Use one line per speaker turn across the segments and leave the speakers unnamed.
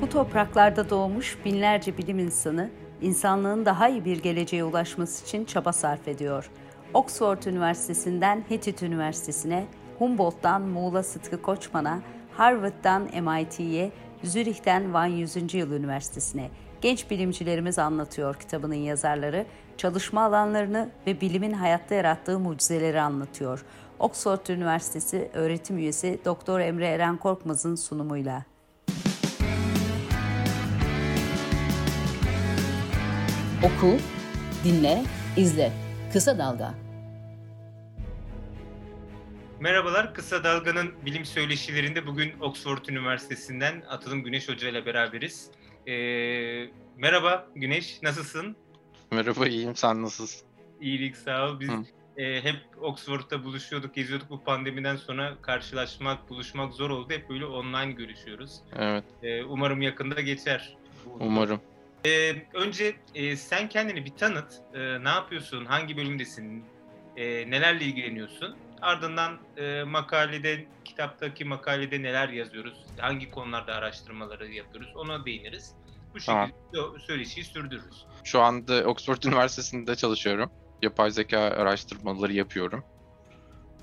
Bu topraklarda doğmuş binlerce bilim insanı, insanlığın daha iyi bir geleceğe ulaşması için çaba sarf ediyor. Oxford Üniversitesi'nden Hittit Üniversitesi'ne, Humboldt'tan Muğla Sıtkı Koçman'a, Harvard'dan MIT'ye, Zürih'ten Van 100. Yıl Üniversitesi'ne genç bilimcilerimiz anlatıyor kitabının yazarları, çalışma alanlarını ve bilimin hayatta yarattığı mucizeleri anlatıyor. Oxford Üniversitesi öğretim üyesi Doktor Emre Eren Korkmaz'ın sunumuyla. Oku, dinle, izle. Kısa Dalga.
Merhabalar, Kısa Dalga'nın bilim söyleşilerinde bugün Oxford Üniversitesi'nden Atılım Güneş Hoca ile beraberiz. Ee, merhaba Güneş, nasılsın?
Merhaba, iyiyim. Sen nasılsın?
İyilik, sağ ol. Biz e, hep Oxford'da buluşuyorduk, geziyorduk. Bu pandemiden sonra karşılaşmak, buluşmak zor oldu. Hep böyle online görüşüyoruz.
Evet.
E, umarım yakında geçer.
Umarım.
E, önce e, sen kendini bir tanıt. E, ne yapıyorsun? Hangi bölümdesin? E, nelerle ilgileniyorsun? Ardından e, makalede, kitaptaki makalede neler yazıyoruz? Hangi konularda araştırmaları yapıyoruz? Ona değiniriz. Bu şekilde tamam. söyleşiyi sürdürürüz.
Şu anda Oxford Üniversitesi'nde çalışıyorum. Yapay zeka araştırmaları yapıyorum.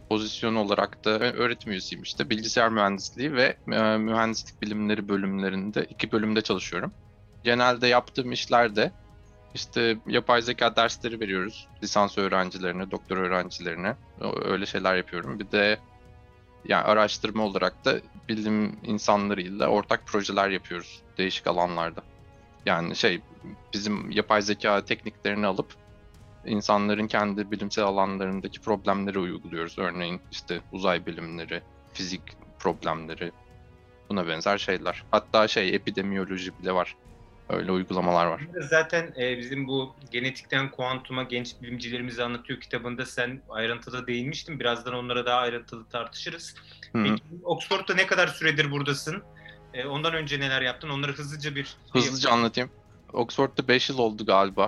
Pozisyon olarak da öğretim üyesiyim işte. Bilgisayar mühendisliği ve e, mühendislik bilimleri bölümlerinde iki bölümde çalışıyorum. Genelde yaptığım işlerde işte yapay zeka dersleri veriyoruz. Lisans öğrencilerine, doktor öğrencilerine. Öyle şeyler yapıyorum. Bir de yani araştırma olarak da bilim insanlarıyla ortak projeler yapıyoruz değişik alanlarda. Yani şey bizim yapay zeka tekniklerini alıp insanların kendi bilimsel alanlarındaki problemleri uyguluyoruz. Örneğin işte uzay bilimleri, fizik problemleri, buna benzer şeyler. Hatta şey epidemiyoloji bile var. Öyle uygulamalar var.
Zaten e, bizim bu genetikten kuantuma genç bilimcilerimizi anlatıyor kitabında sen ayrıntıda değinmiştin. Birazdan onlara daha ayrıntılı tartışırız. Hı-hı. Peki Oxford'da ne kadar süredir buradasın? E, ondan önce neler yaptın? Onları hızlıca bir... Şey
hızlıca yapayım. anlatayım. Oxford'da 5 yıl oldu galiba.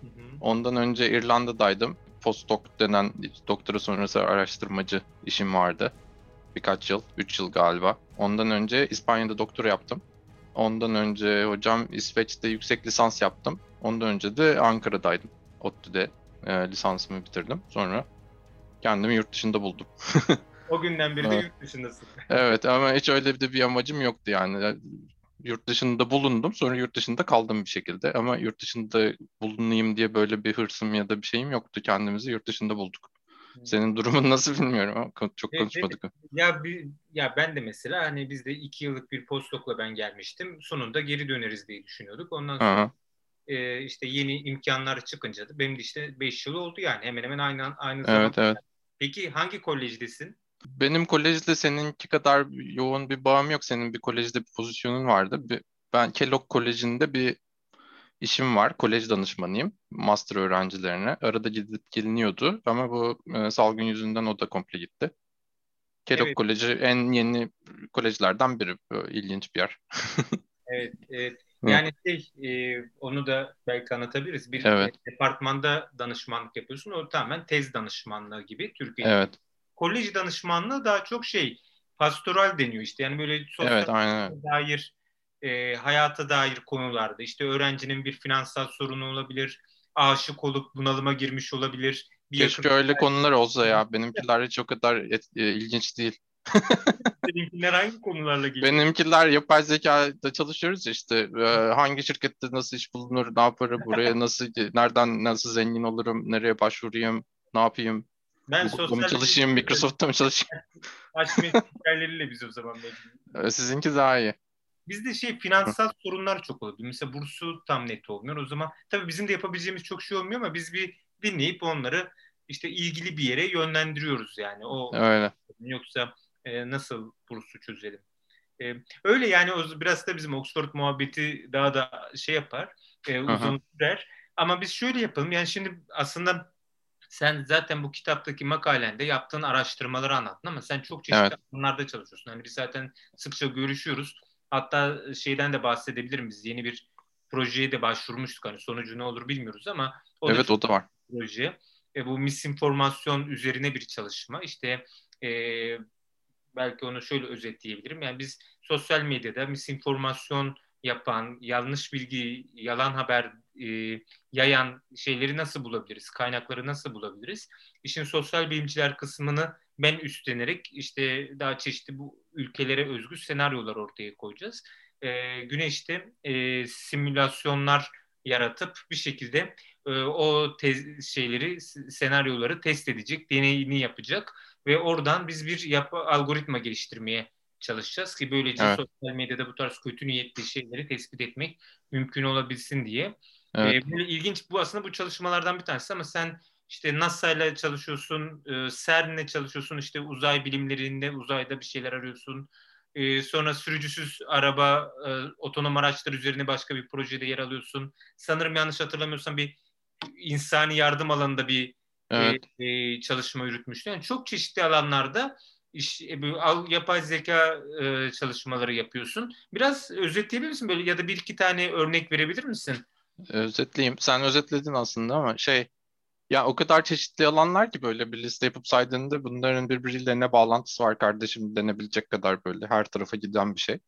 Hı-hı. Ondan önce İrlanda'daydım. Postdoc denen doktora sonrası araştırmacı işim vardı. Birkaç yıl, 3 yıl galiba. Ondan önce İspanya'da doktora yaptım. Ondan önce hocam İsveç'te yüksek lisans yaptım. Ondan önce de Ankara'daydım. ODTÜ'de e, lisansımı bitirdim. Sonra kendimi yurt dışında buldum.
o günden beri de yurt dışındasın.
evet ama hiç öyle bir, bir amacım yoktu yani. Yurt dışında bulundum. Sonra yurt dışında kaldım bir şekilde. Ama yurt dışında bulunayım diye böyle bir hırsım ya da bir şeyim yoktu. Kendimizi yurt dışında bulduk. Senin durumun nasıl bilmiyorum ama çok konuşmadık.
Ya bir, ya ben de mesela hani biz de iki yıllık bir postdoc'la ben gelmiştim. Sonunda geri döneriz diye düşünüyorduk. Ondan sonra e, işte yeni imkanlar çıkınca da benim de işte beş yıl oldu yani hemen hemen aynı aynı
zamanda. Evet evet.
Peki hangi kolejdesin?
Benim kolejde seninki kadar yoğun bir bağım yok. Senin bir kolejde bir pozisyonun vardı. Ben Kellogg Koleji'nde bir işim var. Kolej danışmanıyım. Master öğrencilerine. Arada gidip geliniyordu ama bu e, salgın yüzünden o da komple gitti. Kellogg evet. Koleji en yeni kolejlerden biri. İlginç bir yer.
evet, evet. Yani şey, e, onu da belki anlatabiliriz. Bir evet. departmanda danışmanlık yapıyorsun. O tamamen tez danışmanlığı gibi Türkiye'de.
Evet.
Kolej danışmanlığı daha çok şey, pastoral deniyor işte. Yani böyle sosyal evet, aynen. dair e, hayata dair konularda işte öğrencinin bir finansal sorunu olabilir, aşık olup bunalıma girmiş olabilir.
Bir Keşke öyle bir... konular olsa ya. Benimkiler hiç o kadar et, e, ilginç değil.
Seninkiler hangi konularla geliyor?
Benimkiler yapay zekada çalışıyoruz işte. E, hangi şirkette nasıl iş bulunur, ne yaparım, buraya nasıl, nereden nasıl zengin olurum, nereye başvurayım, ne yapayım? Ben sosyal mı çalışayım, Microsoft'ta mı çalışayım?
Aşk hikayeleriyle biz o zaman.
Sizinki daha iyi.
Bizde şey finansal sorunlar çok oluyor. Mesela bursu tam net olmuyor. O zaman tabii bizim de yapabileceğimiz çok şey olmuyor ama biz bir dinleyip onları işte ilgili bir yere yönlendiriyoruz yani. O
Öyle.
Yoksa e, nasıl bursu çözelim? E, öyle yani o biraz da bizim Oxford muhabbeti daha da şey yapar. E, uzun sürer. Ama biz şöyle yapalım. Yani şimdi aslında sen zaten bu kitaptaki makalende yaptığın araştırmaları anlattın ama sen çok çeşitli evet. alanlarda çalışıyorsun. Hani biz zaten sıkça görüşüyoruz. Hatta şeyden de bahsedebilirim biz yeni bir projeye de başvurmuştuk hani sonucu ne olur bilmiyoruz ama
o evet da o da var.
Proje. E, bu misinformasyon üzerine bir çalışma. İşte e, belki onu şöyle özetleyebilirim. Yani biz sosyal medyada misinformasyon yapan, yanlış bilgi, yalan haber e, yayan şeyleri nasıl bulabiliriz? Kaynakları nasıl bulabiliriz? İşin sosyal bilimciler kısmını ben üstlenerek işte daha çeşitli bu ülkelere özgü senaryolar ortaya koyacağız. E, Güneş'te e, simülasyonlar yaratıp bir şekilde e, o tez, şeyleri, senaryoları test edecek, deneyini yapacak ve oradan biz bir yapı algoritma geliştirmeye çalışacağız ki böylece evet. sosyal medyada bu tarz kötü niyetli şeyleri tespit etmek mümkün olabilsin diye. Evet. Ee, böyle ilginç bu aslında bu çalışmalardan bir tanesi ama sen işte NASA ile çalışıyorsun, e, CERN'le çalışıyorsun, işte uzay bilimlerinde uzayda bir şeyler arıyorsun. E, sonra sürücüsüz araba, e, otonom araçlar üzerine başka bir projede yer alıyorsun. Sanırım yanlış hatırlamıyorsam bir insani yardım alanında bir evet. e, e, çalışma yürütmüştün. Yani çok çeşitli alanlarda iş, e, yapay zeka e, çalışmaları yapıyorsun. Biraz özetleyebilir misin böyle ya da bir iki tane örnek verebilir misin?
Özetleyeyim. Sen özetledin aslında ama şey ya o kadar çeşitli alanlar ki böyle bir liste yapıp saydığında bunların birbiriyle ne bağlantısı var kardeşim denebilecek kadar böyle her tarafa giden bir şey.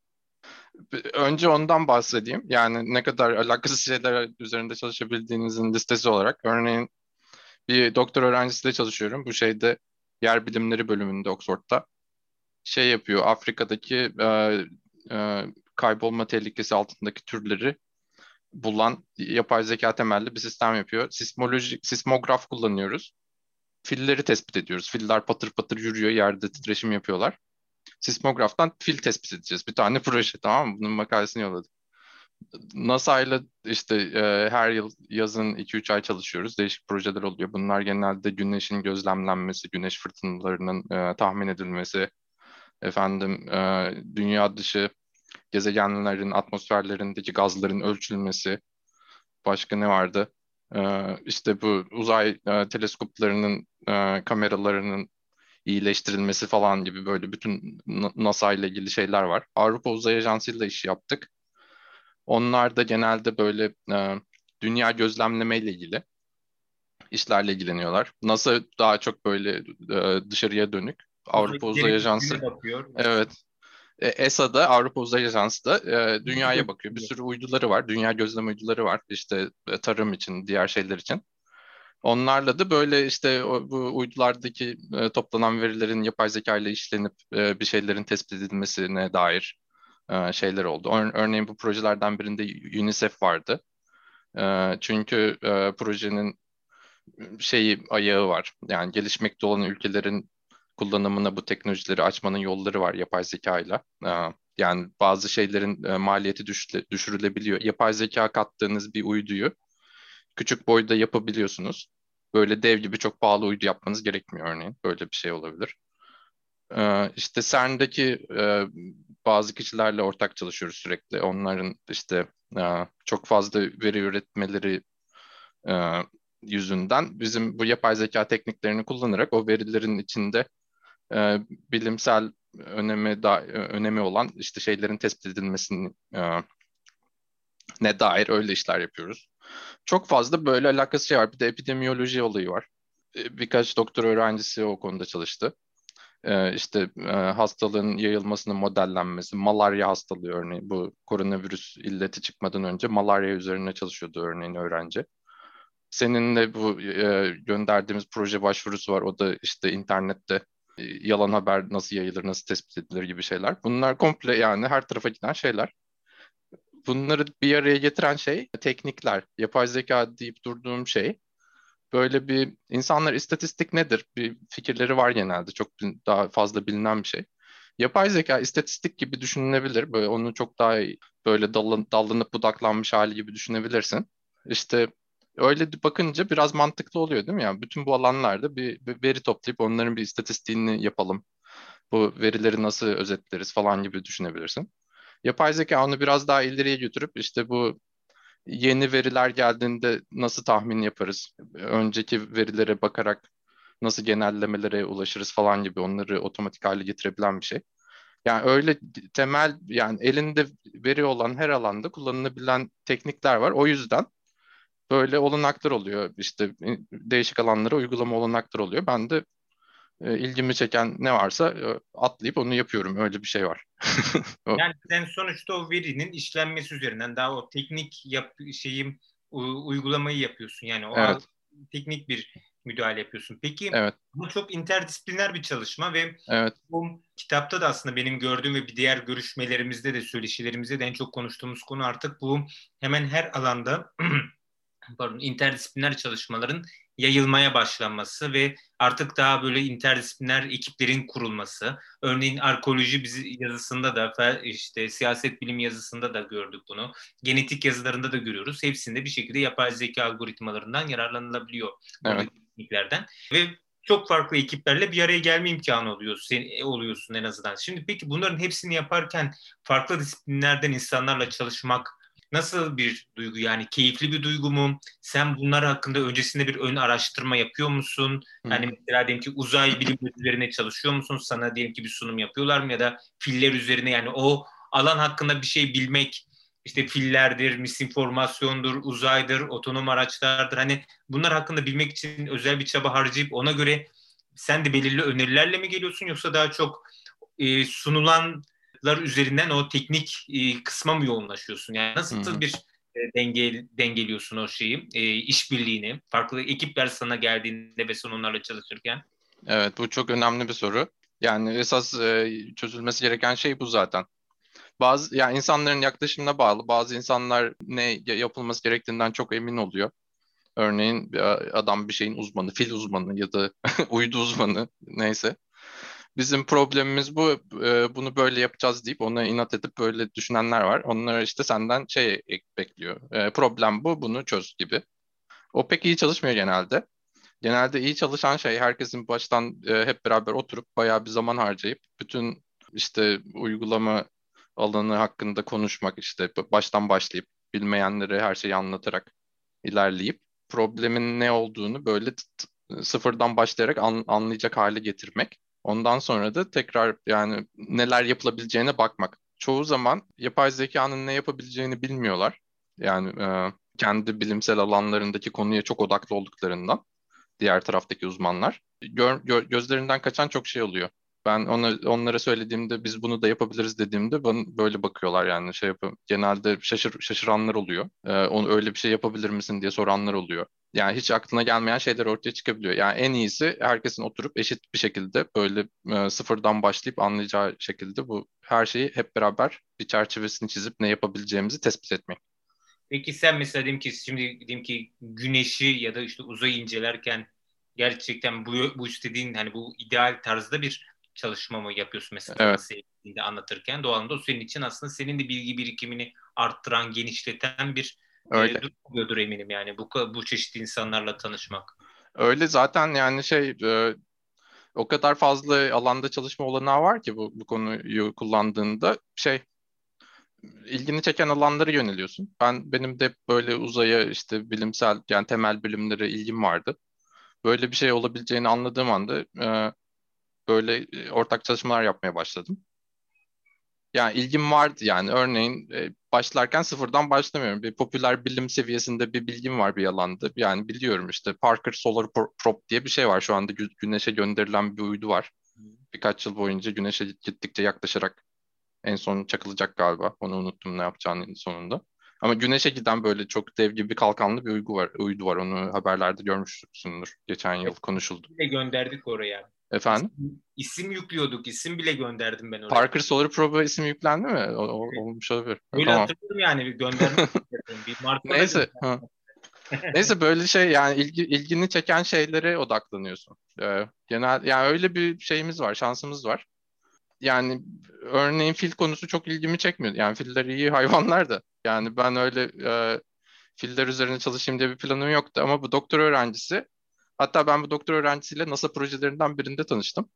Önce ondan bahsedeyim. Yani ne kadar alakasız şeyler üzerinde çalışabildiğinizin listesi olarak. Örneğin bir doktor öğrencisiyle çalışıyorum. Bu şeyde yer bilimleri bölümünde Oxford'da. Şey yapıyor Afrika'daki e, e, kaybolma tehlikesi altındaki türleri bulan yapay zeka temelli bir sistem yapıyor. Sismoloji, sismograf kullanıyoruz. Filleri tespit ediyoruz. Filler patır patır yürüyor, yerde titreşim yapıyorlar. Sismograftan fil tespit edeceğiz. Bir tane proje tamam mı? Bunun makalesini yolladık. NASA ile işte e, her yıl yazın 2-3 ay çalışıyoruz. Değişik projeler oluyor. Bunlar genelde güneşin gözlemlenmesi, güneş fırtınalarının e, tahmin edilmesi, efendim e, dünya dışı gezegenlerin atmosferlerindeki gazların ölçülmesi, başka ne vardı? Ee, işte bu uzay e, teleskoplarının e, kameralarının iyileştirilmesi falan gibi böyle bütün NASA ile ilgili şeyler var. Avrupa Uzay Ajansı ile iş yaptık. Onlar da genelde böyle e, dünya gözlemleme ile ilgili işlerle ilgileniyorlar. NASA daha çok böyle e, dışarıya dönük. Avrupa Uzay Ajansı. Evet. E, ESA'da Avrupa Uzay Ajansı da e, dünyaya bakıyor. Bir sürü uyduları var. Dünya gözlem uyduları var. İşte e, tarım için, diğer şeyler için. Onlarla da böyle işte o, bu uydulardaki e, toplanan verilerin yapay zeka ile işlenip e, bir şeylerin tespit edilmesine dair e, şeyler oldu. Ör, örneğin bu projelerden birinde UNICEF vardı. E, çünkü e, projenin şeyi ayağı var. Yani gelişmekte olan ülkelerin kullanımına bu teknolojileri açmanın yolları var yapay zeka ile. Yani bazı şeylerin e, maliyeti düşürülebiliyor. Yapay zeka kattığınız bir uyduyu küçük boyda yapabiliyorsunuz. Böyle dev gibi çok pahalı uydu yapmanız gerekmiyor örneğin. Böyle bir şey olabilir. Ee, işte CERN'deki e, bazı kişilerle ortak çalışıyoruz sürekli. Onların işte e, çok fazla veri üretmeleri yüzünden bizim bu yapay zeka tekniklerini kullanarak o verilerin içinde e, bilimsel önemi da önemi olan işte şeylerin tespit edilmesini e, ne dair öyle işler yapıyoruz. Çok fazla böyle alakası şey var. Bir de epidemiyoloji olayı var. E, birkaç doktor öğrencisi o konuda çalıştı. Ee, işte e, hastalığın yayılmasının modellenmesi, malarya hastalığı örneğin bu koronavirüs illeti çıkmadan önce malarya üzerine çalışıyordu örneğin öğrenci. Seninle bu e, gönderdiğimiz proje başvurusu var. O da işte internette e, yalan haber nasıl yayılır, nasıl tespit edilir gibi şeyler. Bunlar komple yani her tarafa giden şeyler. Bunları bir araya getiren şey teknikler. Yapay zeka deyip durduğum şey böyle bir insanlar istatistik nedir? Bir fikirleri var genelde. Çok daha fazla bilinen bir şey. Yapay zeka istatistik gibi düşünülebilir. Böyle onu çok daha böyle dallanıp budaklanmış hali gibi düşünebilirsin. İşte öyle bakınca biraz mantıklı oluyor değil mi? Yani bütün bu alanlarda bir, bir veri toplayıp onların bir istatistiğini yapalım. Bu verileri nasıl özetleriz falan gibi düşünebilirsin. Yapay zeka onu biraz daha ileriye götürüp işte bu yeni veriler geldiğinde nasıl tahmin yaparız? Önceki verilere bakarak nasıl genellemelere ulaşırız falan gibi onları otomatik hale getirebilen bir şey. Yani öyle temel yani elinde veri olan her alanda kullanılabilen teknikler var. O yüzden böyle olanaklar oluyor. İşte değişik alanlara uygulama olanaklar oluyor. Ben de e, ilgimi çeken ne varsa e, atlayıp onu yapıyorum. Öyle bir şey var.
yani sen sonuçta o verinin işlenmesi üzerinden daha o teknik yap şeyim uygulamayı yapıyorsun. Yani o evet. teknik bir müdahale yapıyorsun. Peki evet. bu çok interdisipliner bir çalışma ve evet. bu kitapta da aslında benim gördüğüm ve bir diğer görüşmelerimizde de söyleşilerimizde de en çok konuştuğumuz konu artık bu hemen her alanda pardon interdisipliner çalışmaların yayılmaya başlanması ve artık daha böyle interdisipliner ekiplerin kurulması. Örneğin arkeoloji bizi yazısında da işte siyaset bilim yazısında da gördük bunu. Genetik yazılarında da görüyoruz. Hepsinde bir şekilde yapay zeka algoritmalarından yararlanılabiliyor. Evet. Ve çok farklı ekiplerle bir araya gelme imkanı oluyor, sen, oluyorsun en azından. Şimdi peki bunların hepsini yaparken farklı disiplinlerden insanlarla çalışmak Nasıl bir duygu yani keyifli bir duygu mu? Sen bunlar hakkında öncesinde bir ön araştırma yapıyor musun? Hmm. Hani mesela diyelim ki uzay bilim üzerine çalışıyor musun? Sana diyelim ki bir sunum yapıyorlar mı ya da filler üzerine yani o alan hakkında bir şey bilmek işte fillerdir, misinformasyondur, uzaydır, otonom araçlardır. Hani bunlar hakkında bilmek için özel bir çaba harcayıp ona göre sen de belirli önerilerle mi geliyorsun yoksa daha çok e, sunulan üzerinden o teknik e, kısma mı yoğunlaşıyorsun? Yani nasıl hmm. bir e, denge dengeliyorsun o şeyi, e, işbirliğini, farklı ekipler sana geldiğinde ve sen onlarla çalışırken?
Evet, bu çok önemli bir soru. Yani esas e, çözülmesi gereken şey bu zaten. Bazı yani insanların yaklaşımına bağlı. Bazı insanlar ne yapılması gerektiğinden çok emin oluyor. Örneğin adam bir şeyin uzmanı, fil uzmanı ya da uydu uzmanı neyse bizim problemimiz bu, e, bunu böyle yapacağız deyip ona inat edip böyle düşünenler var. Onlar işte senden şey bekliyor. E, problem bu, bunu çöz gibi. O pek iyi çalışmıyor genelde. Genelde iyi çalışan şey herkesin baştan e, hep beraber oturup bayağı bir zaman harcayıp bütün işte uygulama alanı hakkında konuşmak işte baştan başlayıp bilmeyenlere her şeyi anlatarak ilerleyip problemin ne olduğunu böyle sıfırdan başlayarak an, anlayacak hale getirmek. Ondan sonra da tekrar yani neler yapılabileceğine bakmak. Çoğu zaman yapay zekanın ne yapabileceğini bilmiyorlar. Yani e, kendi bilimsel alanlarındaki konuya çok odaklı olduklarından diğer taraftaki uzmanlar. Gör, gö, gözlerinden kaçan çok şey oluyor. Ben ona, onlara söylediğimde biz bunu da yapabiliriz dediğimde bana böyle bakıyorlar yani şey yapın. Genelde şaşır, şaşıranlar oluyor. Ee, onu öyle bir şey yapabilir misin diye soranlar oluyor. Yani hiç aklına gelmeyen şeyler ortaya çıkabiliyor. Yani en iyisi herkesin oturup eşit bir şekilde böyle e, sıfırdan başlayıp anlayacağı şekilde bu her şeyi hep beraber bir çerçevesini çizip ne yapabileceğimizi tespit etmek.
Peki sen mesela diyelim ki şimdi diyelim ki güneşi ya da işte uzayı incelerken gerçekten bu bu istediğin hani bu ideal tarzda bir çalışma mı yapıyorsun mesela evet. anlatırken doğalında o senin için aslında senin de bilgi birikimini arttıran, genişleten bir Öyle. E, durum eminim yani bu bu çeşitli insanlarla tanışmak.
Öyle zaten yani şey e, o kadar fazla alanda çalışma olanağı var ki bu, bu konuyu kullandığında şey ilgini çeken alanlara yöneliyorsun. Ben benim de böyle uzaya işte bilimsel yani temel bilimlere ilgim vardı. Böyle bir şey olabileceğini anladığım anda e, böyle e, ortak çalışmalar yapmaya başladım. Yani ilgim vardı yani örneğin e, başlarken sıfırdan başlamıyorum. Bir popüler bilim seviyesinde bir bilgim var bir alanda. Yani biliyorum işte Parker Solar Probe diye bir şey var. Şu anda gü- güneşe gönderilen bir uydu var. Birkaç yıl boyunca güneşe gittikçe yaklaşarak en son çakılacak galiba. Onu unuttum ne yapacağını sonunda. Ama güneşe giden böyle çok dev gibi kalkanlı bir uydu var. Uydu var. Onu haberlerde görmüşsündür. Geçen yıl konuşuldu.
Bir gönderdik oraya.
Efendim?
İsim, isim yüklüyorduk. İsim bile gönderdim ben oraya.
Parker Solar Probe'a isim yüklendi mi? O, o, olmuş olabilir.
Öyle tamam. hatırlıyorum yani bir gönderme. bir
Neyse. Neyse böyle şey yani ilgi, ilgini çeken şeylere odaklanıyorsun. Ee, genel yani öyle bir şeyimiz var, şansımız var. Yani örneğin fil konusu çok ilgimi çekmiyor. Yani filler iyi hayvanlar da. Yani ben öyle e, filler üzerine çalışayım diye bir planım yoktu ama bu doktor öğrencisi Hatta ben bu doktor öğrencisiyle NASA projelerinden birinde tanıştım.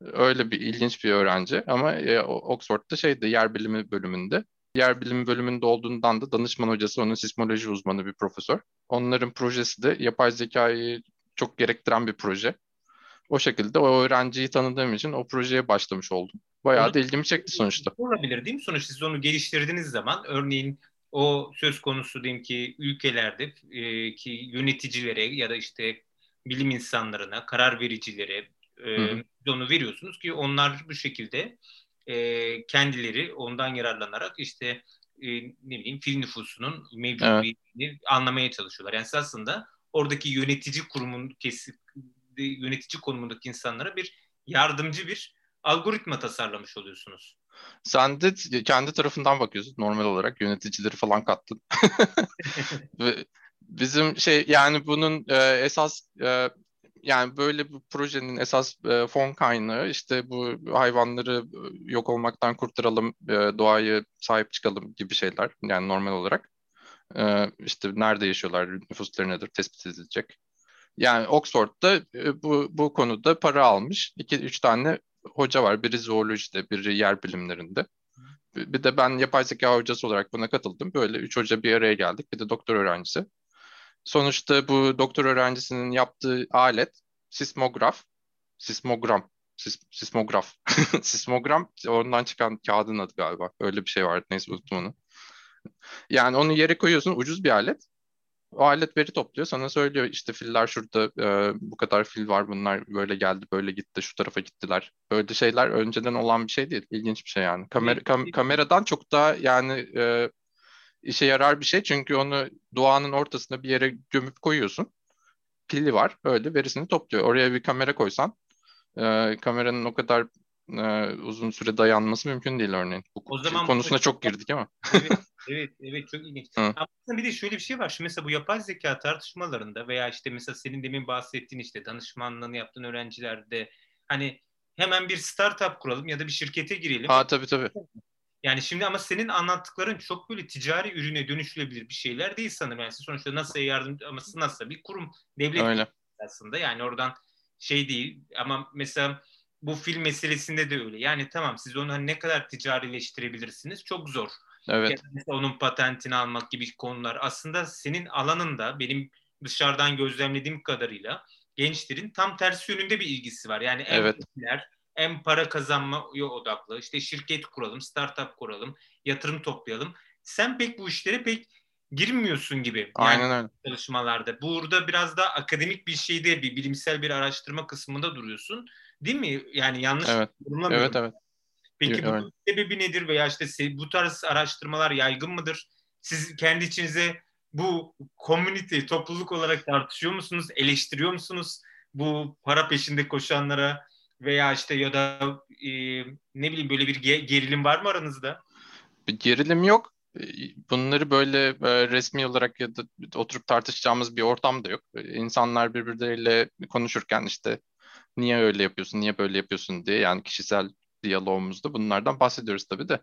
Öyle bir ilginç bir öğrenci ama e, Oxford'da şeydi yer bilimi bölümünde. Yer bilimi bölümünde olduğundan da danışman hocası onun sismoloji uzmanı bir profesör. Onların projesi de yapay zekayı çok gerektiren bir proje. O şekilde o öğrenciyi tanıdığım için o projeye başlamış oldum. Bayağı da ilgimi çekti sonuçta.
Olabilir değil mi? Sonuçta siz onu geliştirdiğiniz zaman örneğin o söz konusu diyeyim ki ülkelerde e, ki yöneticilere ya da işte bilim insanlarına, karar vericilere, E, onu veriyorsunuz ki onlar bu şekilde e, kendileri ondan yararlanarak işte e, ne bileyim fil nüfusunun mevcudiyetini evet. anlamaya çalışıyorlar. Yani aslında oradaki yönetici kurumun kesip yönetici konumundaki insanlara bir yardımcı bir algoritma tasarlamış oluyorsunuz.
Sen de kendi tarafından bakıyorsun normal olarak yöneticileri falan kattın. Ve bizim şey yani bunun e, esas e, yani böyle bir projenin esas e, fon kaynağı işte bu hayvanları e, yok olmaktan kurtaralım, e, doğayı sahip çıkalım gibi şeyler yani normal olarak. E, işte nerede yaşıyorlar, nüfusları nedir tespit edilecek. Yani Oxford'da e, bu, bu konuda para almış. iki üç tane hoca var. Biri zoolojide, biri yer bilimlerinde. Bir de ben yapay zeka hocası olarak buna katıldım. Böyle üç hoca bir araya geldik. Bir de doktor öğrencisi. Sonuçta bu doktor öğrencisinin yaptığı alet sismograf, sismogram, sis, sismograf, sismogram ondan çıkan kağıdın adı galiba. Öyle bir şey vardı. Neyse unuttum onu. Yani onu yere koyuyorsun ucuz bir alet. O alet veri topluyor. Sana söylüyor işte filler şurada e, bu kadar fil var. Bunlar böyle geldi böyle gitti şu tarafa gittiler. Böyle şeyler önceden olan bir şey değil. İlginç bir şey yani. Kamer kam kameradan çok daha yani e, işe yarar bir şey. Çünkü onu doğanın ortasında bir yere gömüp koyuyorsun. Pili var. Öyle verisini topluyor. Oraya bir kamera koysan e, kameranın o kadar e, uzun süre dayanması mümkün değil örneğin. Bu o zaman konusuna çok girdik ama.
evet, evet, evet çok ilginç. Ama bir de şöyle bir şey var. Şimdi mesela bu yapay zeka tartışmalarında veya işte mesela senin demin bahsettiğin işte danışmanlığını yaptığın öğrencilerde hani hemen bir startup kuralım ya da bir şirkete girelim.
Ha tabii tabii.
Yani şimdi ama senin anlattıkların çok böyle ticari ürüne dönüşülebilir bir şeyler değil sanırım. Yani sonuçta NASA'ya yardım ama NASA bir kurum devlet
Öyle.
aslında. Yani oradan şey değil ama mesela bu film meselesinde de öyle. Yani tamam siz onu hani ne kadar ticarileştirebilirsiniz çok zor.
Evet. Ya
mesela onun patentini almak gibi konular aslında senin alanında benim dışarıdan gözlemlediğim kadarıyla gençlerin tam tersi yönünde bir ilgisi var. Yani
evet.
popüler, en para kazanmaya odaklı, işte şirket kuralım, startup kuralım, yatırım toplayalım. Sen pek bu işlere pek girmiyorsun gibi. Yani
Aynen öyle.
Çalışmalarda. Burada biraz daha akademik bir şeyde, bir bilimsel bir araştırma kısmında duruyorsun. Değil mi? Yani yanlış
evet. yorumlamıyorum. Evet, evet.
Peki evet. bunun sebebi nedir veya işte bu tarz araştırmalar yaygın mıdır? Siz kendi içinize bu komünite, topluluk olarak tartışıyor musunuz? Eleştiriyor musunuz? Bu para peşinde koşanlara veya işte ya da e, ne bileyim böyle bir gerilim var mı aranızda?
Bir gerilim yok. E, bunları böyle e, resmi olarak ya da oturup tartışacağımız bir ortam da yok. E, insanlar birbirleriyle konuşurken işte niye öyle yapıyorsun, niye böyle yapıyorsun diye yani kişisel diyalogumuzda bunlardan bahsediyoruz tabii de.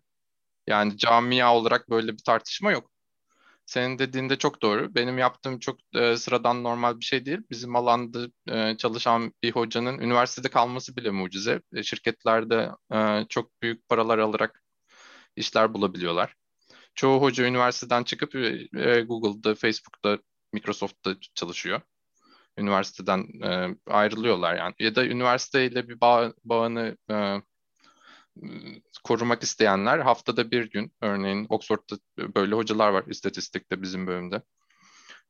Yani camia olarak böyle bir tartışma yok. Senin dediğinde çok doğru. Benim yaptığım çok e, sıradan normal bir şey değil. Bizim alanda e, çalışan bir hocanın üniversitede kalması bile mucize. E, şirketlerde e, çok büyük paralar alarak işler bulabiliyorlar. Çoğu hoca üniversiteden çıkıp e, Google'da, Facebook'ta, Microsoft'ta çalışıyor. Üniversiteden e, ayrılıyorlar yani. Ya da üniversiteyle bir bağ, bağını e, korumak isteyenler haftada bir gün örneğin Oxford'da böyle hocalar var istatistikte bizim bölümde.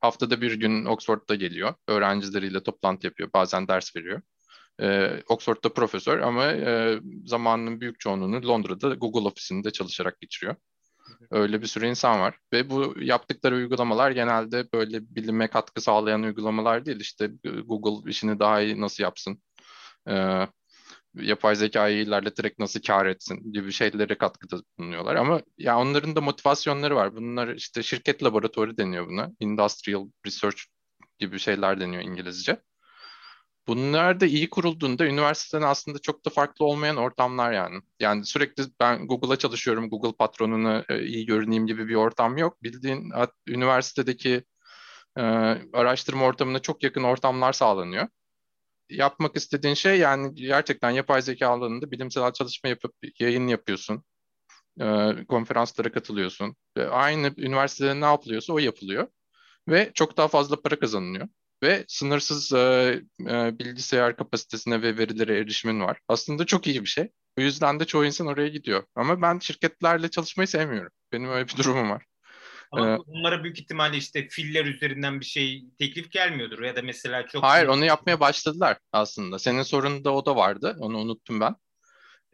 Haftada bir gün Oxford'da geliyor. Öğrencileriyle toplantı yapıyor. Bazen ders veriyor. Ee, Oxford'da profesör ama e, zamanının büyük çoğunluğunu Londra'da Google ofisinde çalışarak geçiriyor. Öyle bir sürü insan var. Ve bu yaptıkları uygulamalar genelde böyle bilime katkı sağlayan uygulamalar değil. İşte Google işini daha iyi nasıl yapsın? Ee, yapay zekayı ilerleterek nasıl kar etsin gibi şeylere katkıda bulunuyorlar. Ama ya onların da motivasyonları var. Bunlar işte şirket laboratuvarı deniyor buna. Industrial Research gibi şeyler deniyor İngilizce. Bunlar da iyi kurulduğunda üniversiteden aslında çok da farklı olmayan ortamlar yani. Yani sürekli ben Google'a çalışıyorum, Google patronuna e, iyi görüneyim gibi bir ortam yok. Bildiğin üniversitedeki e, araştırma ortamına çok yakın ortamlar sağlanıyor yapmak istediğin şey yani gerçekten yapay zeka alanında bilimsel çalışma yapıp yayın yapıyorsun. E, konferanslara katılıyorsun. Ve aynı üniversitede ne yapılıyorsa o yapılıyor. Ve çok daha fazla para kazanılıyor. Ve sınırsız e, e, bilgisayar kapasitesine ve verilere erişimin var. Aslında çok iyi bir şey. O yüzden de çoğu insan oraya gidiyor. Ama ben şirketlerle çalışmayı sevmiyorum. Benim öyle bir durumum var.
Ama ee, onlara büyük ihtimalle işte filler üzerinden bir şey teklif gelmiyordur ya da mesela çok...
Hayır onu yapmaya başladılar aslında. Senin sorununda o da vardı. Onu unuttum ben.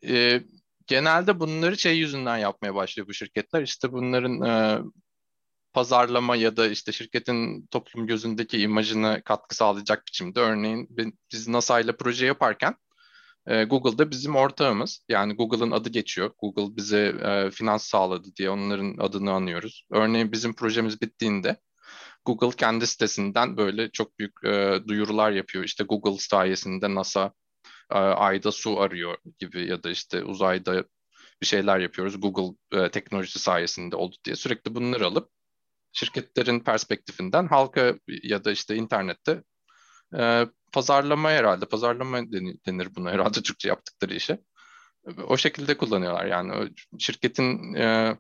Ee, genelde bunları şey yüzünden yapmaya başlıyor bu şirketler. İşte bunların e, pazarlama ya da işte şirketin toplum gözündeki imajına katkı sağlayacak biçimde. Örneğin biz NASA ile proje yaparken e, Google'da bizim ortağımız. Yani Google'ın adı geçiyor. Google bize e, finans sağladı diye onların adını anıyoruz. Örneğin bizim projemiz bittiğinde Google kendi sitesinden böyle çok büyük e, duyurular yapıyor. İşte Google sayesinde NASA e, ayda su arıyor gibi ya da işte uzayda bir şeyler yapıyoruz. Google e, teknolojisi sayesinde oldu diye sürekli bunları alıp şirketlerin perspektifinden halka ya da işte internette e, pazarlama herhalde, pazarlama denir buna herhalde Türkçe yaptıkları işe. O şekilde kullanıyorlar yani şirketin e,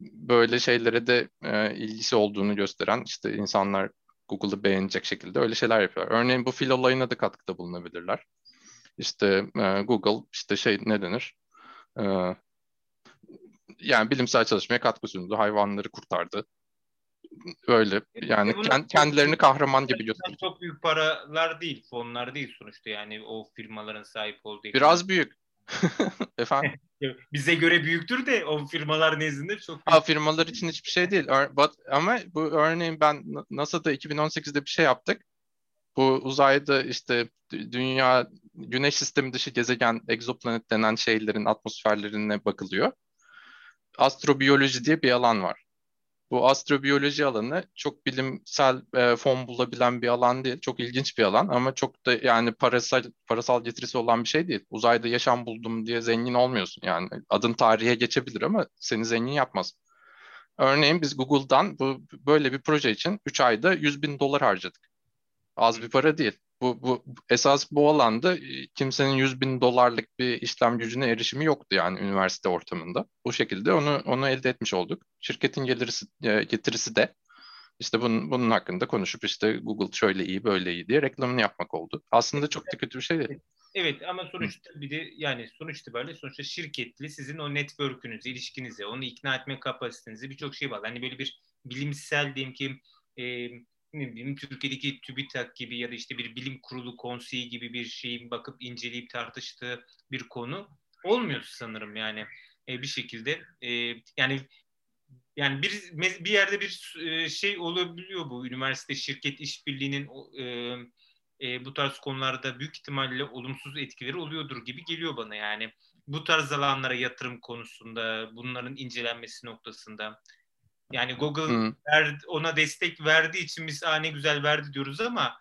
böyle şeylere de e, ilgisi olduğunu gösteren işte insanlar Google'ı beğenecek şekilde öyle şeyler yapıyorlar. Örneğin bu fil olayına da katkıda bulunabilirler. İşte e, Google işte şey ne denir? E, yani bilimsel çalışmaya katkı sundu, hayvanları kurtardı öyle yani kend, kendilerini kahraman gibi gösteriyor.
Çok büyük paralar değil, fonlar değil sonuçta yani o firmaların sahip olduğu.
Biraz büyük. Efendim?
Bize göre büyüktür de o firmalar nezdinde çok büyük.
Ha, firmalar için hiçbir şey değil. But, ama bu örneğin ben NASA'da 2018'de bir şey yaptık. Bu uzayda işte dünya, güneş sistemi dışı gezegen, egzoplanet denen şeylerin atmosferlerine bakılıyor. Astrobiyoloji diye bir alan var bu astrobiyoloji alanı çok bilimsel e, fon bulabilen bir alan değil. Çok ilginç bir alan ama çok da yani parasal parasal getirisi olan bir şey değil. Uzayda yaşam buldum diye zengin olmuyorsun. Yani adın tarihe geçebilir ama seni zengin yapmaz. Örneğin biz Google'dan bu böyle bir proje için 3 ayda 100 bin dolar harcadık. Az bir para değil bu, bu esas bu alanda e, kimsenin 100 bin dolarlık bir işlem gücüne erişimi yoktu yani üniversite ortamında. Bu şekilde onu onu elde etmiş olduk. Şirketin gelirisi e, getirisi de işte bunun, bunun hakkında konuşup işte Google şöyle iyi böyle iyi diye reklamını yapmak oldu. Aslında çok da kötü bir şey değil.
Evet ama sonuçta bir de yani sonuç itibariyle sonuçta şirketli sizin o network'ünüzü, ilişkinizi, onu ikna etme kapasitenizi birçok şey var. Hani böyle bir bilimsel diyeyim ki e, ne Türkiye'deki TÜBİTAK gibi ya da işte bir bilim kurulu konseyi gibi bir şeyin bakıp inceleyip tartıştığı bir konu olmuyor sanırım yani e, bir şekilde. E, yani yani bir bir yerde bir e, şey olabiliyor bu. Üniversite şirket işbirliğinin e, e, bu tarz konularda büyük ihtimalle olumsuz etkileri oluyordur gibi geliyor bana yani. Bu tarz alanlara yatırım konusunda bunların incelenmesi noktasında yani Google hmm. ver, ona destek verdiği için biz ne güzel verdi diyoruz ama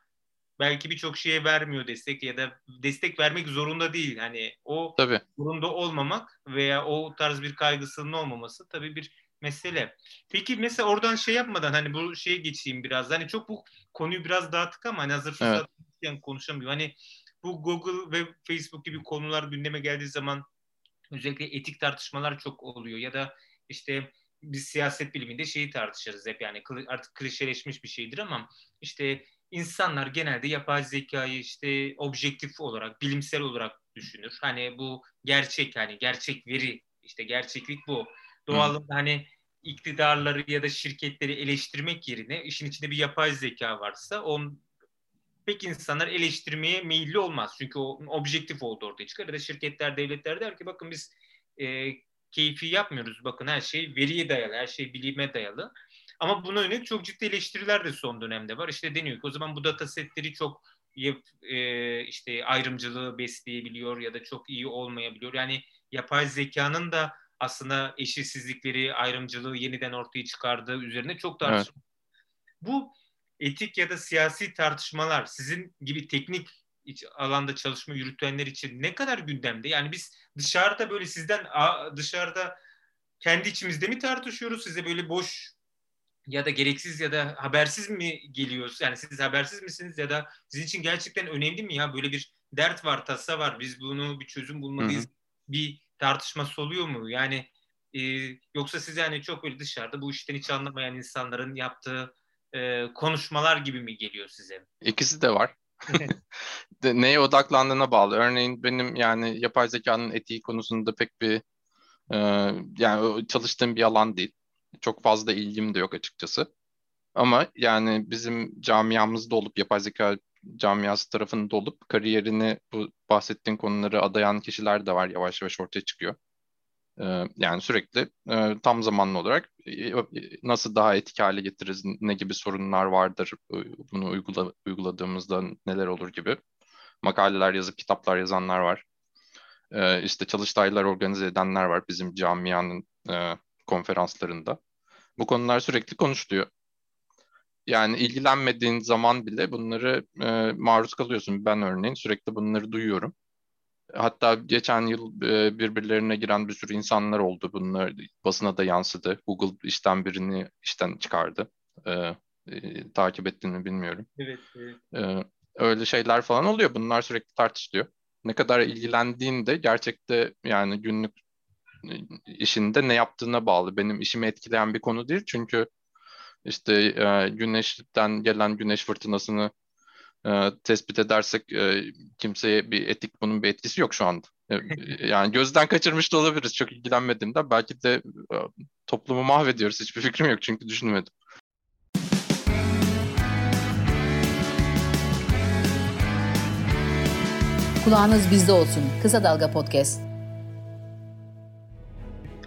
belki birçok şeye vermiyor destek ya da destek vermek zorunda değil. Hani o tabii. zorunda olmamak veya o tarz bir kaygısının olmaması tabii bir mesele. Peki mesela oradan şey yapmadan hani bu şeye geçeyim biraz. Hani çok bu konuyu biraz dağıttık ama hani hazır fırsat evet. konuşamıyorum. Hani bu Google ve Facebook gibi konular gündeme geldiği zaman özellikle etik tartışmalar çok oluyor ya da işte biz siyaset biliminde şeyi tartışırız hep yani artık klişeleşmiş bir şeydir ama işte insanlar genelde yapay zekayı işte objektif olarak, bilimsel olarak düşünür. Hani bu gerçek hani gerçek veri işte gerçeklik bu. Doğalında hani iktidarları ya da şirketleri eleştirmek yerine işin içinde bir yapay zeka varsa on pek insanlar eleştirmeye meyilli olmaz. Çünkü o objektif oldu ortaya çıkar. Ya da şirketler, devletler der ki bakın biz e, keyfi yapmıyoruz. Bakın her şey veriye dayalı, her şey bilime dayalı. Ama buna yönelik çok ciddi eleştiriler de son dönemde var. İşte deniyor ki o zaman bu data setleri çok e, işte ayrımcılığı besleyebiliyor ya da çok iyi olmayabiliyor. Yani yapay zekanın da aslında eşitsizlikleri, ayrımcılığı yeniden ortaya çıkardığı üzerine çok tartışma. Evet. Bu etik ya da siyasi tartışmalar sizin gibi teknik alanda çalışma yürütenler için ne kadar gündemde? Yani biz dışarıda böyle sizden dışarıda kendi içimizde mi tartışıyoruz? Size böyle boş ya da gereksiz ya da habersiz mi geliyoruz? Yani siz habersiz misiniz ya da sizin için gerçekten önemli mi ya? Böyle bir dert var, tasa var. Biz bunu bir çözüm bulmalıyız. Hı-hı. Bir tartışması oluyor mu? Yani e, yoksa siz yani çok böyle dışarıda bu işten hiç anlamayan insanların yaptığı e, konuşmalar gibi mi geliyor size?
İkisi de var. Neye odaklandığına bağlı. Örneğin benim yani yapay zekanın etiği konusunda pek bir e, yani çalıştığım bir alan değil. Çok fazla ilgim de yok açıkçası. Ama yani bizim camiamızda olup yapay zeka camiası tarafında olup kariyerini bu bahsettiğin konuları adayan kişiler de var yavaş yavaş ortaya çıkıyor. Yani sürekli e, tam zamanlı olarak e, nasıl daha etik hale getiririz, ne gibi sorunlar vardır, e, bunu uygula, uyguladığımızda neler olur gibi makaleler yazıp kitaplar yazanlar var. İşte çalıştaylar organize edenler var bizim camianın konferanslarında. Bu konular sürekli konuşuluyor. Yani ilgilenmediğin zaman bile bunları maruz kalıyorsun. Ben örneğin sürekli bunları duyuyorum. Hatta geçen yıl e, birbirlerine giren bir sürü insanlar oldu. Bunlar basına da yansıdı. Google işten birini işten çıkardı. E, e, takip ettiğini bilmiyorum.
Evet, evet.
E, öyle şeyler falan oluyor. Bunlar sürekli tartışılıyor. Ne kadar ilgilendiğinde gerçekte yani günlük e, işinde ne yaptığına bağlı. Benim işimi etkileyen bir konu değil. Çünkü işte e, güneşten gelen güneş fırtınasını e, tespit edersek e, kimseye bir etik bunun bir etkisi yok şu anda. E, yani gözden kaçırmış da olabiliriz çok ilgilenmediğimden. Belki de e, toplumu mahvediyoruz. Hiçbir fikrim yok çünkü düşünmedim.
Kulağınız bizde olsun. Kısa Dalga Podcast.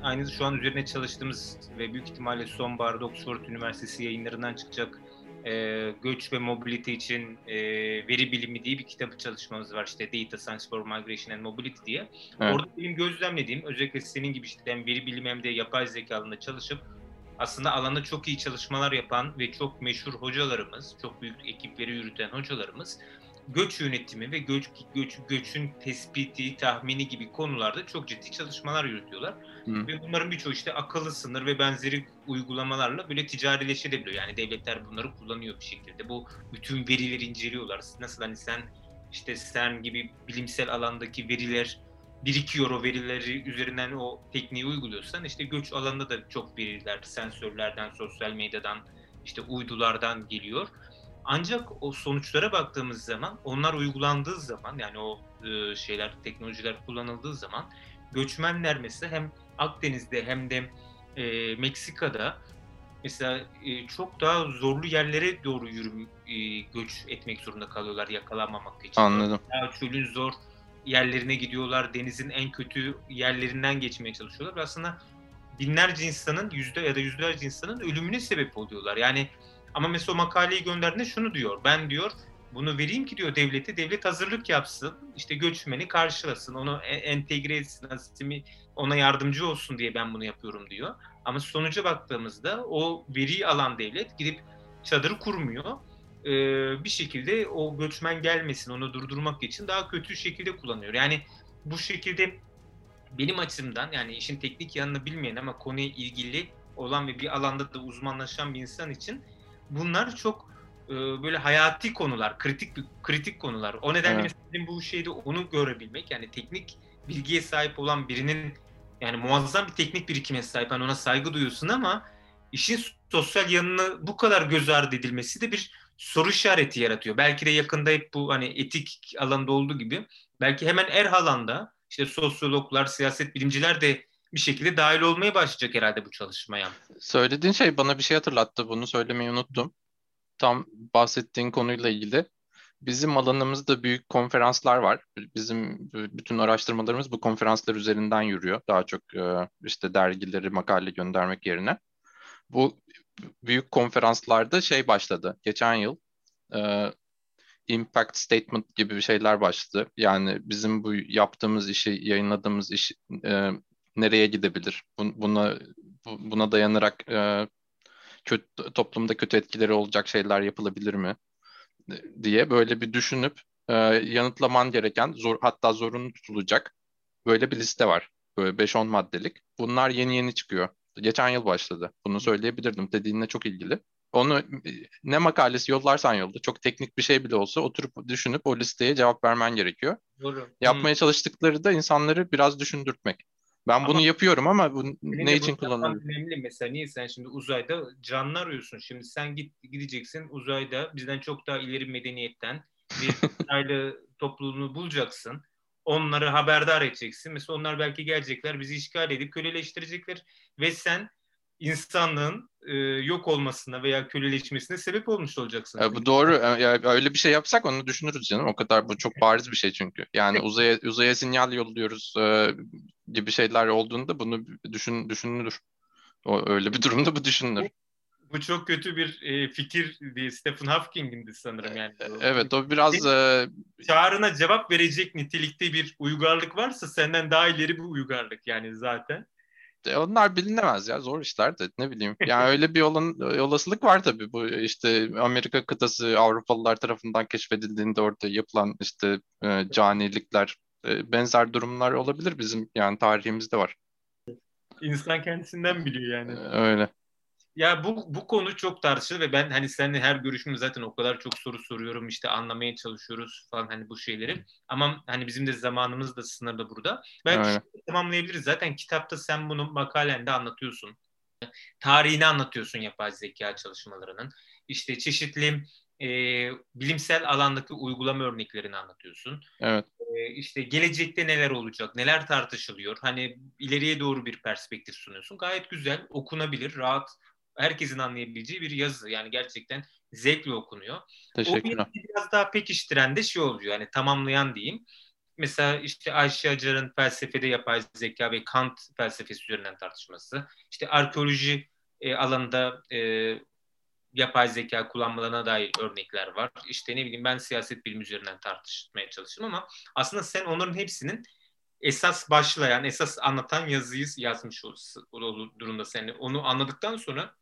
Aynı şu an üzerine çalıştığımız ve büyük ihtimalle sonbaharda Oxford Üniversitesi yayınlarından çıkacak e, göç ve mobility için e, veri bilimi diye bir kitabı çalışmamız var işte Data Science for Migration and Mobility diye. Evet. Orada benim gözlemlediğim özellikle senin gibi işte hem veri bilimi hem de yapay zeka alanında çalışıp aslında alanda çok iyi çalışmalar yapan ve çok meşhur hocalarımız, çok büyük ekipleri yürüten hocalarımız göç yönetimi ve göç, göç göçün tespiti, tahmini gibi konularda çok ciddi çalışmalar yürütüyorlar. Hı. Ve bunların birçoğu işte akıllı sınır ve benzeri uygulamalarla böyle ticarileşebiliyor. Yani devletler bunları kullanıyor bir şekilde. Bu bütün verileri inceliyorlar. Nasıl hani sen işte sen gibi bilimsel alandaki veriler birikiyor o verileri üzerinden o tekniği uyguluyorsan işte göç alanında da çok veriler sensörlerden, sosyal medyadan, işte uydulardan geliyor. Ancak o sonuçlara baktığımız zaman onlar uygulandığı zaman yani o e, şeyler teknolojiler kullanıldığı zaman göçmenler mesela hem Akdeniz'de hem de e, Meksika'da mesela e, çok daha zorlu yerlere doğru yürüm e, göç etmek zorunda kalıyorlar yakalanmamak için.
Anladım.
Daha çölün zor yerlerine gidiyorlar. Denizin en kötü yerlerinden geçmeye çalışıyorlar. Ve aslında binlerce insanın yüzde ya da yüzlerce insanın ölümüne sebep oluyorlar. Yani ama mesela o makaleyi gönderdiğinde şunu diyor. Ben diyor bunu vereyim ki diyor devlete. Devlet hazırlık yapsın. işte göçmeni karşılasın. Onu e, entegre etsin. Ona yardımcı olsun diye ben bunu yapıyorum diyor. Ama sonuca baktığımızda o veriyi alan devlet gidip çadırı kurmuyor. Ee, bir şekilde o göçmen gelmesin onu durdurmak için daha kötü şekilde kullanıyor. Yani bu şekilde benim açımdan yani işin teknik yanını bilmeyen ama konuya ilgili olan ve bir alanda da uzmanlaşan bir insan için bunlar çok e, böyle hayati konular, kritik kritik konular. O nedenle evet. mesela bu şeyde onu görebilmek yani teknik bilgiye sahip olan birinin yani muazzam bir teknik birikime sahip. Yani ona saygı duyuyorsun ama işin sosyal yanını bu kadar göz ardı edilmesi de bir soru işareti yaratıyor. Belki de yakında hep bu hani etik alanda olduğu gibi belki hemen her alanda işte sosyologlar, siyaset bilimciler de bir şekilde dahil olmaya başlayacak herhalde bu çalışmaya.
Söylediğin şey bana bir şey hatırlattı. Bunu söylemeyi unuttum. Tam bahsettiğin konuyla ilgili. Bizim alanımızda büyük konferanslar var. Bizim bütün araştırmalarımız bu konferanslar üzerinden yürüyor. Daha çok e, işte dergileri makale göndermek yerine. Bu büyük konferanslarda şey başladı. Geçen yıl e, impact statement gibi bir şeyler başladı. Yani bizim bu yaptığımız işi, yayınladığımız iş e, nereye gidebilir? Buna buna dayanarak e, kötü, toplumda kötü etkileri olacak şeyler yapılabilir mi? diye böyle bir düşünüp e, yanıtlaman gereken zor hatta zorunlu tutulacak böyle bir liste var. Böyle 5-10 maddelik. Bunlar yeni yeni çıkıyor. Geçen yıl başladı. Bunu söyleyebilirdim. Dediğinle çok ilgili. Onu ne makalesi yollarsan yolda çok teknik bir şey bile olsa oturup düşünüp o listeye cevap vermen gerekiyor.
Doğru.
Yapmaya hmm. çalıştıkları da insanları biraz düşündürtmek. Ben ama bunu yapıyorum ama bu ne için kullanılıyor?
Önemli mesela niye sen şimdi uzayda canlı arıyorsun. Şimdi sen git gideceksin uzayda bizden çok daha ileri medeniyetten bir uzaylı topluluğunu bulacaksın. Onları haberdar edeceksin. Mesela onlar belki gelecekler bizi işgal edip köleleştirecekler ve sen insanlığın e, yok olmasına veya köleleşmesine sebep olmuş olacaksın.
E, bu doğru. E, ya, öyle bir şey yapsak onu düşünürüz canım. O kadar bu çok bariz bir şey çünkü. Yani uzaya uzaya sinyal yolluyoruz e, gibi şeyler olduğunda bunu düşün düşünülür. O öyle bir durumda bu düşünülür.
Bu çok kötü bir e, fikir diye Stephen Hawking'indi sanırım yani.
E, evet o biraz e,
çağrına cevap verecek nitelikte bir uygarlık varsa senden daha ileri bir uygarlık yani zaten.
E, onlar bilinemez ya zor işler de ne bileyim. Yani öyle bir olan olasılık var tabii. Bu işte Amerika kıtası Avrupalılar tarafından keşfedildiğinde orada yapılan işte e, canilikler e, benzer durumlar olabilir bizim yani tarihimizde var.
İnsan kendisinden biliyor yani.
E, öyle.
Ya bu bu konu çok tartışılır ve ben hani seninle her görüşümde zaten o kadar çok soru soruyorum işte anlamaya çalışıyoruz falan hani bu şeyleri. Ama hani bizim de zamanımız da sınırlı burada. Belki tamamlayabiliriz. Zaten kitapta sen bunu makalende anlatıyorsun. Tarihini anlatıyorsun yapay zeka çalışmalarının. İşte çeşitli e, bilimsel alandaki uygulama örneklerini anlatıyorsun.
Evet.
E, işte gelecekte neler olacak, neler tartışılıyor. Hani ileriye doğru bir perspektif sunuyorsun. Gayet güzel, okunabilir, rahat herkesin anlayabileceği bir yazı. Yani gerçekten zevkle okunuyor.
Teşekkürler.
O biraz daha pekiştiren de şey oluyor. Yani tamamlayan diyeyim. Mesela işte Ayşe Acar'ın felsefede yapay zeka ve Kant felsefesi üzerinden tartışması. İşte arkeoloji e, alanında e, yapay zeka kullanmalarına dair örnekler var. İşte ne bileyim ben siyaset bilimi üzerinden tartışmaya çalıştım ama aslında sen onların hepsinin esas başlayan, esas anlatan yazıyı yazmış durumda sen. Onu anladıktan sonra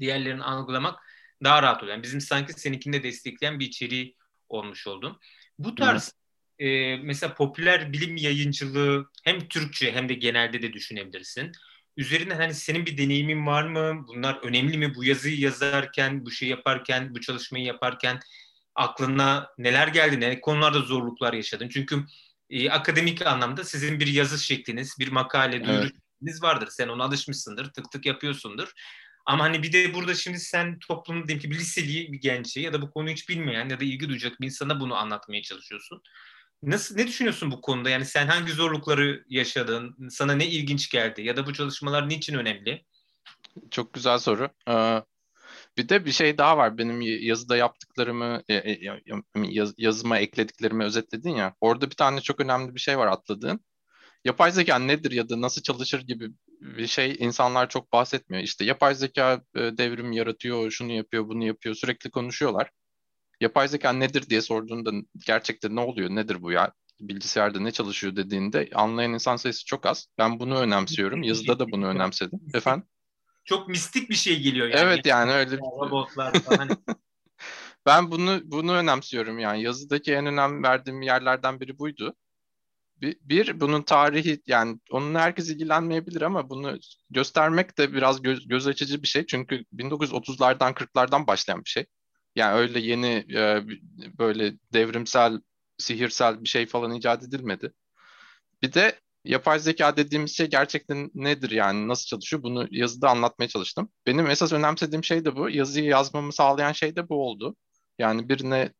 diğerlerini algılamak daha rahat oluyor. Yani bizim sanki seninkinde destekleyen bir içeriği olmuş oldun. Bu tarz e, mesela popüler bilim yayıncılığı hem Türkçe hem de genelde de düşünebilirsin. Üzerine hani senin bir deneyimin var mı? Bunlar önemli mi? Bu yazıyı yazarken, bu şey yaparken, bu çalışmayı yaparken aklına neler geldi? Ne konularda zorluklar yaşadın? Çünkü e, akademik anlamda sizin bir yazı şekliniz, bir makale, duyuru evet. şekliniz vardır. Sen ona alışmışsındır, tık tık yapıyorsundur. Ama hani bir de burada şimdi sen toplumun diyelim ki bir liseli bir gençe ya da bu konuyu hiç bilmeyen ya da ilgi duyacak bir insana bunu anlatmaya çalışıyorsun. Nasıl ne düşünüyorsun bu konuda? Yani sen hangi zorlukları yaşadın? Sana ne ilginç geldi? Ya da bu çalışmalar niçin önemli?
Çok güzel soru. Ee, bir de bir şey daha var. Benim yazıda yaptıklarımı, e, e, yazıma eklediklerimi özetledin ya. Orada bir tane çok önemli bir şey var atladığın. Yapay zeka nedir ya da nasıl çalışır gibi bir şey insanlar çok bahsetmiyor. İşte yapay zeka e, devrim yaratıyor, şunu yapıyor, bunu yapıyor. Sürekli konuşuyorlar. Yapay zeka nedir diye sorduğunda gerçekten ne oluyor, nedir bu ya? Bilgisayarda ne çalışıyor dediğinde anlayan insan sayısı çok az. Ben bunu önemsiyorum. Yazıda da bunu önemsedim. Efendim?
Çok mistik bir şey geliyor yani.
Evet yani öyle.
Robotlar falan.
ben bunu bunu önemsiyorum yani yazıdaki en önem verdiğim yerlerden biri buydu bir, bir bunun tarihi yani onun herkes ilgilenmeyebilir ama bunu göstermek de biraz göz, göz açıcı bir şey. Çünkü 1930'lardan 40'lardan başlayan bir şey. Yani öyle yeni e, böyle devrimsel, sihirsel bir şey falan icat edilmedi. Bir de yapay zeka dediğimiz şey gerçekten nedir yani nasıl çalışıyor bunu yazıda anlatmaya çalıştım. Benim esas önemsediğim şey de bu. Yazıyı yazmamı sağlayan şey de bu oldu. Yani birine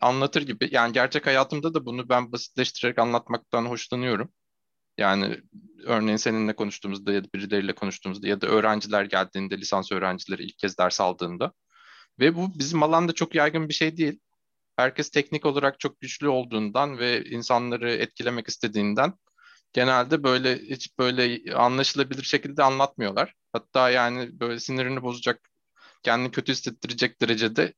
anlatır gibi. Yani gerçek hayatımda da bunu ben basitleştirerek anlatmaktan hoşlanıyorum. Yani örneğin seninle konuştuğumuzda ya da birileriyle konuştuğumuzda ya da öğrenciler geldiğinde, lisans öğrencileri ilk kez ders aldığında. Ve bu bizim alanda çok yaygın bir şey değil. Herkes teknik olarak çok güçlü olduğundan ve insanları etkilemek istediğinden genelde böyle hiç böyle anlaşılabilir şekilde anlatmıyorlar. Hatta yani böyle sinirini bozacak, kendini kötü hissettirecek derecede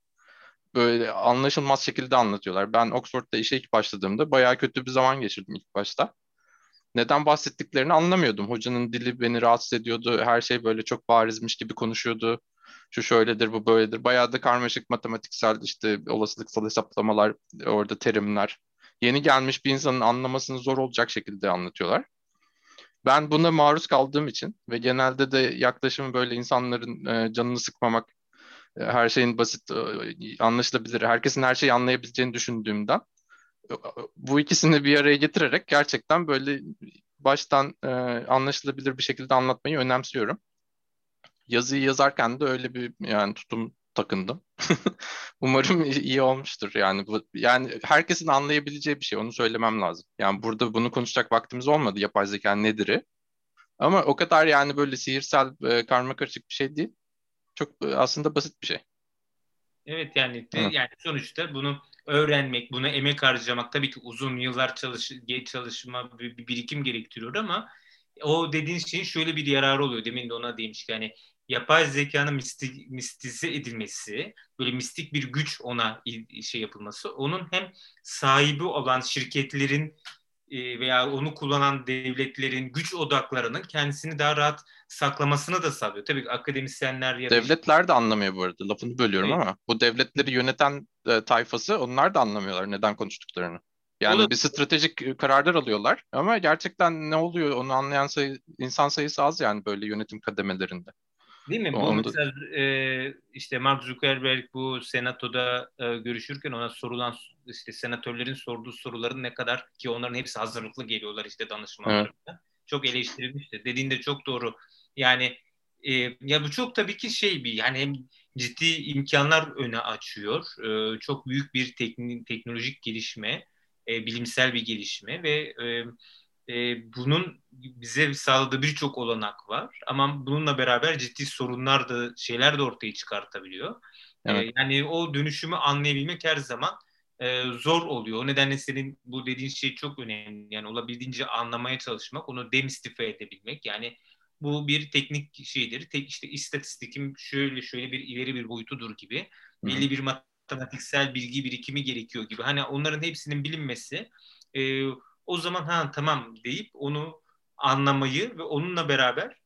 böyle anlaşılmaz şekilde anlatıyorlar. Ben Oxford'da işe ilk başladığımda bayağı kötü bir zaman geçirdim ilk başta. Neden bahsettiklerini anlamıyordum. Hocanın dili beni rahatsız ediyordu. Her şey böyle çok barizmiş gibi konuşuyordu. Şu şöyledir, bu böyledir. Bayağı da karmaşık matematiksel işte olasılıksal hesaplamalar, orada terimler. Yeni gelmiş bir insanın anlamasını zor olacak şekilde anlatıyorlar. Ben buna maruz kaldığım için ve genelde de yaklaşımı böyle insanların e, canını sıkmamak, her şeyin basit, e, anlaşılabilir, herkesin her şeyi anlayabileceğini düşündüğümden e, bu ikisini bir araya getirerek gerçekten böyle baştan e, anlaşılabilir bir şekilde anlatmayı önemsiyorum. Yazıyı yazarken de öyle bir yani tutum takındım. Umarım iyi olmuştur yani bu yani herkesin anlayabileceği bir şey onu söylemem lazım. Yani burada bunu konuşacak vaktimiz olmadı yapay zeka nedir'i. Ama o kadar yani böyle sihirsel e, karma karışık bir şey değil. Çok e, aslında basit bir şey.
Evet yani de, yani sonuçta bunu öğrenmek, buna emek harcamak tabii ki uzun yıllar çalış çalışma bir, bir birikim gerektiriyor ama o dediğin şeyin şöyle bir yararı oluyor. Demin de ona demiş ki yani yapay zekanın mistik, mistize edilmesi, böyle mistik bir güç ona şey yapılması, onun hem sahibi olan şirketlerin e, veya onu kullanan devletlerin güç odaklarının kendisini daha rahat saklamasını da sağlıyor. Tabii akademisyenler ya.
Devletler de anlamıyor bu arada. Lafını bölüyorum evet. ama bu devletleri yöneten e, tayfası onlar da anlamıyorlar neden konuştuklarını. Yani da... bir stratejik kararlar alıyorlar ama gerçekten ne oluyor onu anlayan sayı, insan sayısı az yani böyle yönetim kademelerinde.
Değil mi? Bu mesela e, işte Mark Zuckerberg bu senatoda e, görüşürken ona sorulan işte senatörlerin sorduğu soruların ne kadar ki onların hepsi hazırlıklı geliyorlar işte danışmanlarında. Evet. Çok eleştirilmişti. Dediğinde çok doğru. Yani e, ya bu çok tabii ki şey bir yani hem ciddi imkanlar öne açıyor. E, çok büyük bir teknik, teknolojik gelişme, e, bilimsel bir gelişme ve e, e, bunun bize sağladığı birçok olanak var. Ama bununla beraber ciddi sorunlar da şeyler de ortaya çıkartabiliyor. Evet. E, yani o dönüşümü anlayabilmek her zaman e, zor oluyor. O nedenle senin bu dediğin şey çok önemli. Yani olabildiğince anlamaya çalışmak, onu demistife edebilmek. Yani bu bir teknik şeydir. Tek işte istatistikim şöyle şöyle bir ileri bir boyutudur gibi. Belli bir matematiksel bilgi birikimi gerekiyor gibi. Hani onların hepsinin bilinmesi e, o zaman ha tamam deyip onu anlamayı ve onunla beraber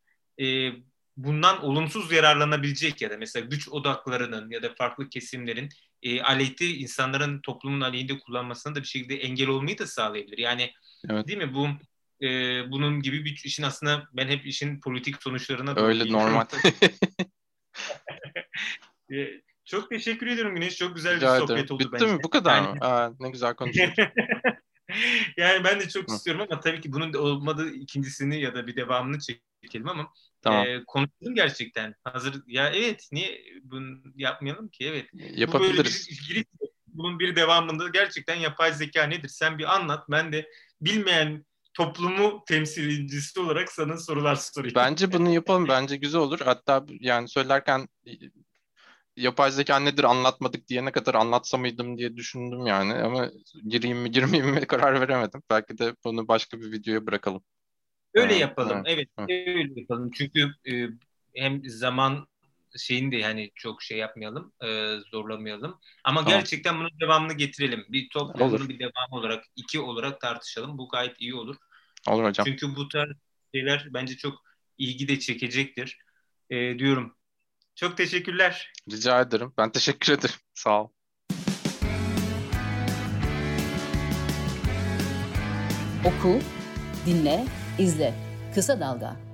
e, bundan olumsuz yararlanabilecek ya da mesela güç odaklarının ya da farklı kesimlerin e, aleyhte insanların toplumun aleyhinde kullanmasına da bir şekilde engel olmayı da sağlayabilir. Yani evet. değil mi bu e, bunun gibi bir işin aslında ben hep işin politik sonuçlarına
öyle normal.
e, çok teşekkür ediyorum Güneş. Çok güzel Rica bir sohbet ederim. oldu
Bitti bence. mi? Bu kadar yani... mı? Aa, ne güzel konuştuk.
yani ben de çok Hı. istiyorum ama tabii ki bunun olmadığı ikincisini ya da bir devamını çekelim ama
tamam.
e, konuşalım gerçekten. Hazır ya evet niye bunu yapmayalım ki? Evet.
Yapabiliriz.
Bu bir, bunun bir devamında gerçekten yapay zeka nedir? Sen bir anlat. Ben de bilmeyen toplumu temsilcisi olarak sana sorular sorayım.
Bence bunu yapalım. Bence güzel olur. Hatta yani söylerken yapay zeka nedir anlatmadık diyene kadar anlatsa mıydım diye düşündüm yani ama gireyim mi girmeyeyim mi karar veremedim. Belki de bunu başka bir videoya bırakalım.
Öyle ha, yapalım. Evet, ha. öyle yapalım. Çünkü e, hem zaman şeyini de yani çok şey yapmayalım, e, zorlamayalım. Ama tamam. gerçekten bunun devamını getirelim. Bir top bunu bir devam olarak, iki olarak tartışalım. Bu gayet iyi olur.
Olur hocam.
Çünkü bu tarz şeyler bence çok ilgi de çekecektir. E, diyorum. Çok teşekkürler.
Rica ederim. Ben teşekkür ederim. Sağ ol.
Oku, dinle, izle. Kısa Dalga.